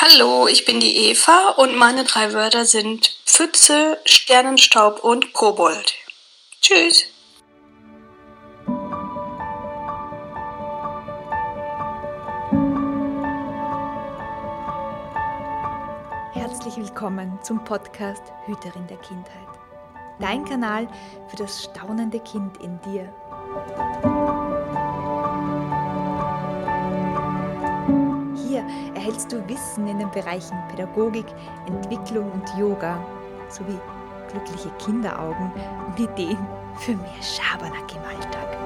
Hallo, ich bin die Eva und meine drei Wörter sind Pfütze, Sternenstaub und Kobold. Tschüss. Herzlich willkommen zum Podcast Hüterin der Kindheit. Dein Kanal für das staunende Kind in dir. Erhältst du Wissen in den Bereichen Pädagogik, Entwicklung und Yoga sowie glückliche Kinderaugen und Ideen für mehr Schabernack im Alltag.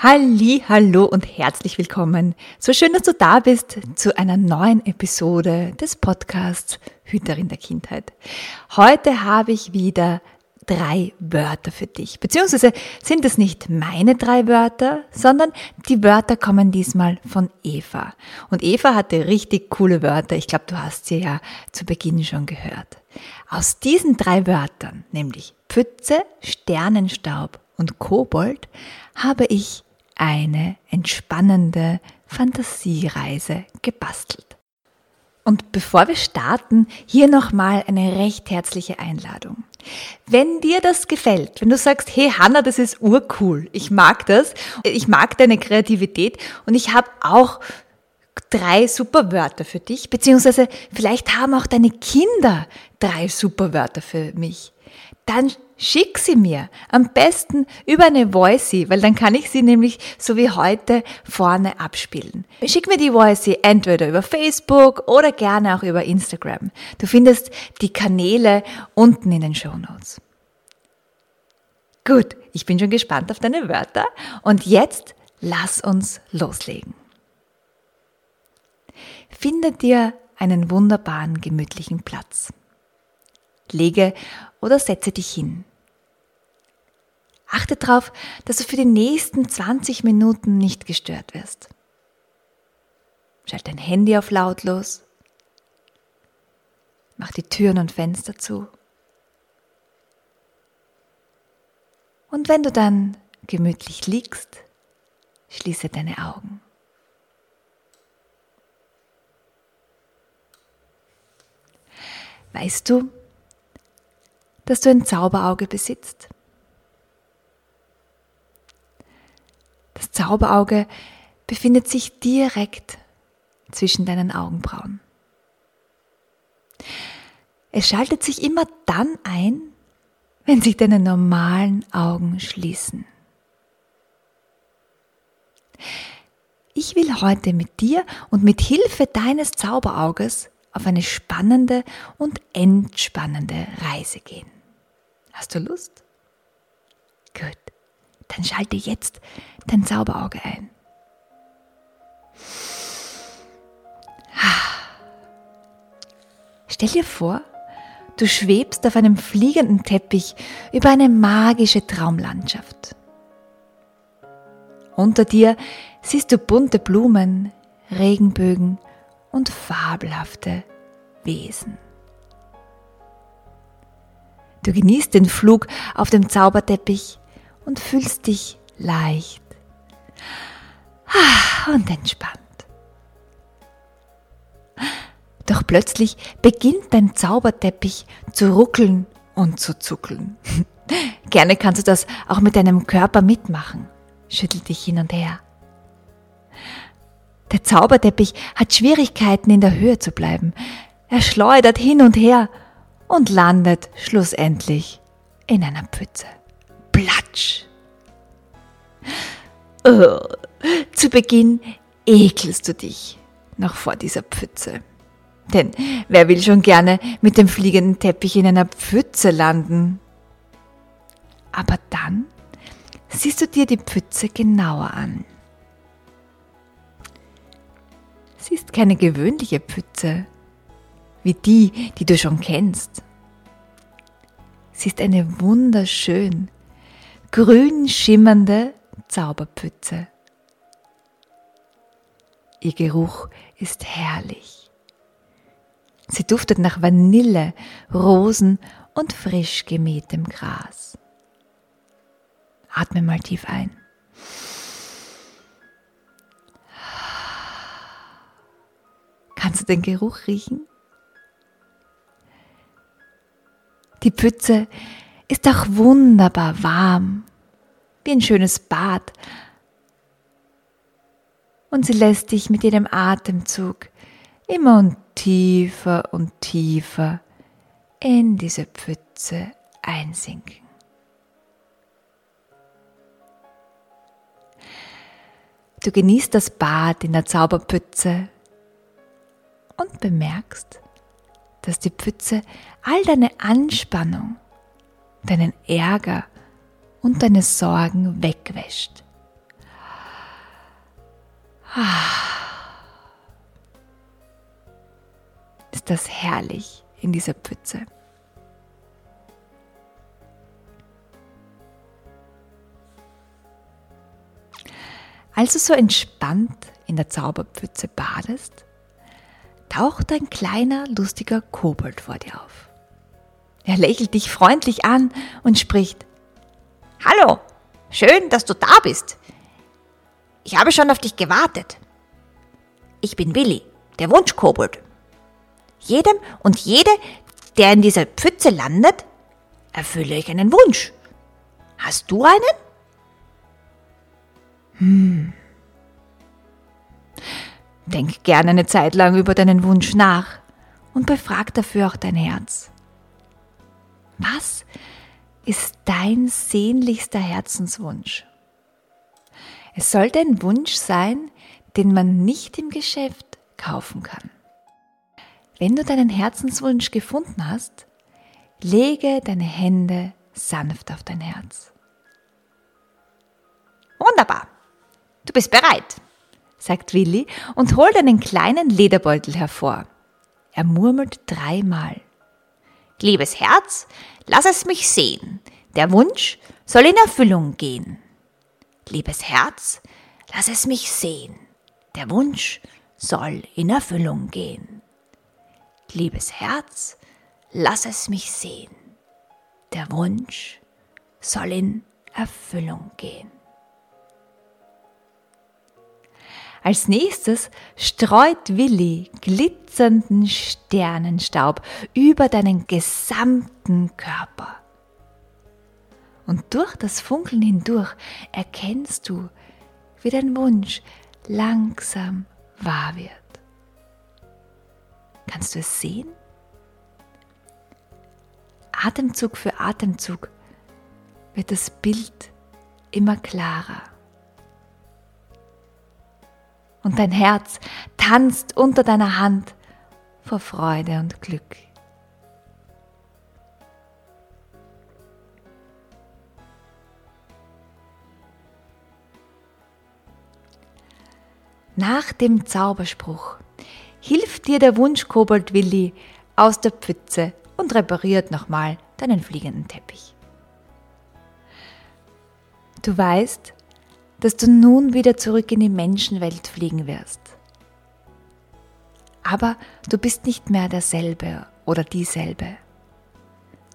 Halli, hallo und herzlich willkommen. So schön, dass du da bist zu einer neuen Episode des Podcasts Hüterin der Kindheit. Heute habe ich wieder drei Wörter für dich. Beziehungsweise sind es nicht meine drei Wörter, sondern die Wörter kommen diesmal von Eva. Und Eva hatte richtig coole Wörter. Ich glaube, du hast sie ja zu Beginn schon gehört. Aus diesen drei Wörtern, nämlich Pfütze, Sternenstaub und Kobold, habe ich eine entspannende Fantasiereise gebastelt. Und bevor wir starten, hier nochmal eine recht herzliche Einladung. Wenn dir das gefällt, wenn du sagst, hey Hanna, das ist urcool, ich mag das, ich mag deine Kreativität und ich habe auch drei super Wörter für dich, beziehungsweise vielleicht haben auch deine Kinder drei super Wörter für mich, dann schick sie mir. Am besten über eine Voicey, weil dann kann ich sie nämlich so wie heute vorne abspielen. Schick mir die Voicey entweder über Facebook oder gerne auch über Instagram. Du findest die Kanäle unten in den Show Notes. Gut, ich bin schon gespannt auf deine Wörter und jetzt lass uns loslegen. Finde dir einen wunderbaren, gemütlichen Platz. Lege oder setze dich hin. Achte darauf, dass du für die nächsten 20 Minuten nicht gestört wirst. Schalt dein Handy auf lautlos. Mach die Türen und Fenster zu. Und wenn du dann gemütlich liegst, schließe deine Augen. Weißt du, dass du ein Zauberauge besitzt? Das Zauberauge befindet sich direkt zwischen deinen Augenbrauen. Es schaltet sich immer dann ein, wenn sich deine normalen Augen schließen. Ich will heute mit dir und mit Hilfe deines Zauberauges auf eine spannende und entspannende Reise gehen. Hast du Lust? Gut, dann schalte jetzt dein Zauberauge ein. Stell dir vor, du schwebst auf einem fliegenden Teppich über eine magische Traumlandschaft. Unter dir siehst du bunte Blumen, Regenbögen und fabelhafte Wesen. Du genießt den Flug auf dem Zauberteppich und fühlst dich leicht und entspannt. Doch plötzlich beginnt dein Zauberteppich zu ruckeln und zu zuckeln. Gerne kannst du das auch mit deinem Körper mitmachen. Schüttel dich hin und her. Der Zauberteppich hat Schwierigkeiten in der Höhe zu bleiben. Er schleudert hin und her und landet schlussendlich in einer Pfütze. Platsch! Oh, zu Beginn ekelst du dich noch vor dieser Pfütze. Denn wer will schon gerne mit dem fliegenden Teppich in einer Pfütze landen? Aber dann siehst du dir die Pfütze genauer an. Sie ist keine gewöhnliche Pfütze, wie die, die du schon kennst. Sie ist eine wunderschön grün schimmernde Zauberpfütze. Ihr Geruch ist herrlich. Sie duftet nach Vanille, Rosen und frisch gemähtem Gras. Atme mal tief ein. Kannst du den Geruch riechen? Die Pütze ist auch wunderbar warm, wie ein schönes Bad. Und sie lässt dich mit jedem Atemzug immer und tiefer und tiefer in diese Pfütze einsinken. Du genießt das Bad in der Zauberpütze und bemerkst, dass die Pfütze all deine Anspannung, deinen Ärger und deine Sorgen wegwäscht. Ist das herrlich in dieser Pfütze? Als du so entspannt in der Zauberpfütze badest, taucht ein kleiner, lustiger Kobold vor dir auf. Er lächelt dich freundlich an und spricht, Hallo, schön, dass du da bist. Ich habe schon auf dich gewartet. Ich bin Willi, der Wunschkobold. Jedem und jede, der in dieser Pfütze landet, erfülle ich einen Wunsch. Hast du einen? Hm. Denk gerne eine Zeit lang über deinen Wunsch nach und befrag dafür auch dein Herz. Was ist dein sehnlichster Herzenswunsch? Es sollte ein Wunsch sein, den man nicht im Geschäft kaufen kann. Wenn du deinen Herzenswunsch gefunden hast, lege deine Hände sanft auf dein Herz. Wunderbar, du bist bereit sagt Willi und holt einen kleinen Lederbeutel hervor. Er murmelt dreimal. Liebes Herz, lass es mich sehen. Der Wunsch soll in Erfüllung gehen. Liebes Herz, lass es mich sehen. Der Wunsch soll in Erfüllung gehen. Liebes Herz, lass es mich sehen. Der Wunsch soll in Erfüllung gehen. Als nächstes streut Willi glitzernden Sternenstaub über deinen gesamten Körper. Und durch das Funkeln hindurch erkennst du, wie dein Wunsch langsam wahr wird. Kannst du es sehen? Atemzug für Atemzug wird das Bild immer klarer und dein Herz tanzt unter deiner Hand vor Freude und Glück. Nach dem Zauberspruch hilft dir der Wunschkobold Willi aus der Pfütze und repariert nochmal deinen fliegenden Teppich. Du weißt, dass du nun wieder zurück in die Menschenwelt fliegen wirst. Aber du bist nicht mehr derselbe oder dieselbe.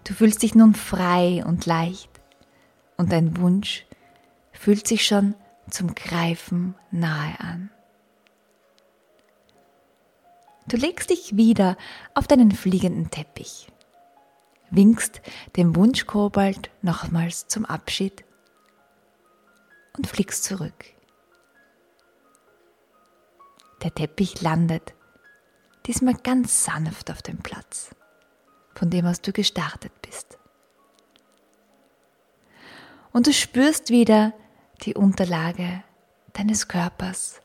Du fühlst dich nun frei und leicht und dein Wunsch fühlt sich schon zum Greifen nahe an. Du legst dich wieder auf deinen fliegenden Teppich, winkst dem Wunschkobold nochmals zum Abschied und fliegst zurück. Der Teppich landet, diesmal ganz sanft auf dem Platz, von dem aus du gestartet bist. Und du spürst wieder die Unterlage deines Körpers.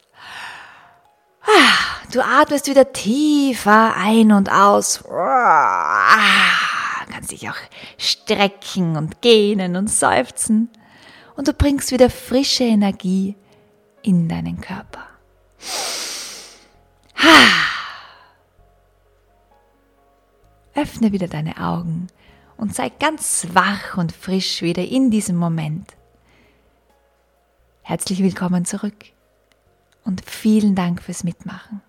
Ah, du atmest wieder tiefer ein und aus. Ah, kannst dich auch strecken und gähnen und seufzen und du bringst wieder frische Energie in deinen Körper. Öffne wieder deine Augen und sei ganz wach und frisch wieder in diesem Moment. Herzlich willkommen zurück und vielen Dank fürs Mitmachen.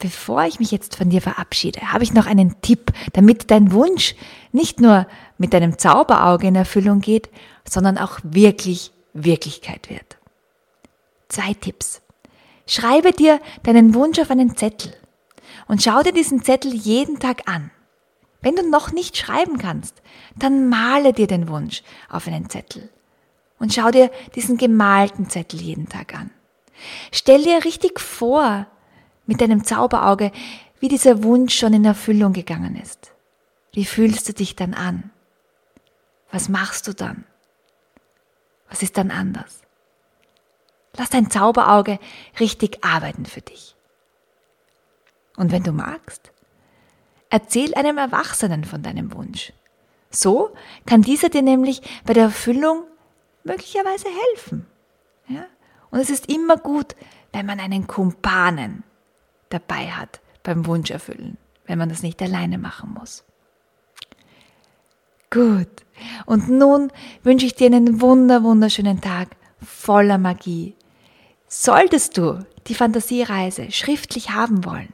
Bevor ich mich jetzt von dir verabschiede, habe ich noch einen Tipp, damit dein Wunsch nicht nur mit deinem Zauberauge in Erfüllung geht, sondern auch wirklich Wirklichkeit wird. Zwei Tipps. Schreibe dir deinen Wunsch auf einen Zettel und schau dir diesen Zettel jeden Tag an. Wenn du noch nicht schreiben kannst, dann male dir den Wunsch auf einen Zettel und schau dir diesen gemalten Zettel jeden Tag an. Stell dir richtig vor, mit deinem Zauberauge, wie dieser Wunsch schon in Erfüllung gegangen ist. Wie fühlst du dich dann an? Was machst du dann? Was ist dann anders? Lass dein Zauberauge richtig arbeiten für dich. Und wenn du magst, erzähl einem Erwachsenen von deinem Wunsch. So kann dieser dir nämlich bei der Erfüllung möglicherweise helfen. Ja? Und es ist immer gut, wenn man einen Kumpanen, dabei hat beim Wunsch erfüllen, wenn man das nicht alleine machen muss. Gut. Und nun wünsche ich dir einen wunder, wunderschönen Tag voller Magie. Solltest du die Fantasiereise schriftlich haben wollen,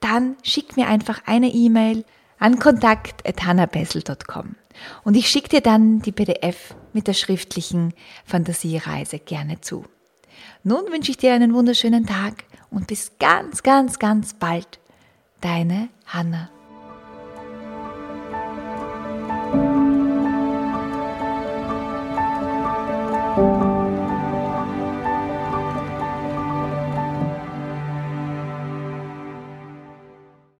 dann schick mir einfach eine E-Mail an kontakt.hannabessel.com und ich schicke dir dann die PDF mit der schriftlichen Fantasiereise gerne zu. Nun wünsche ich dir einen wunderschönen Tag und bis ganz, ganz, ganz bald. Deine Hanna.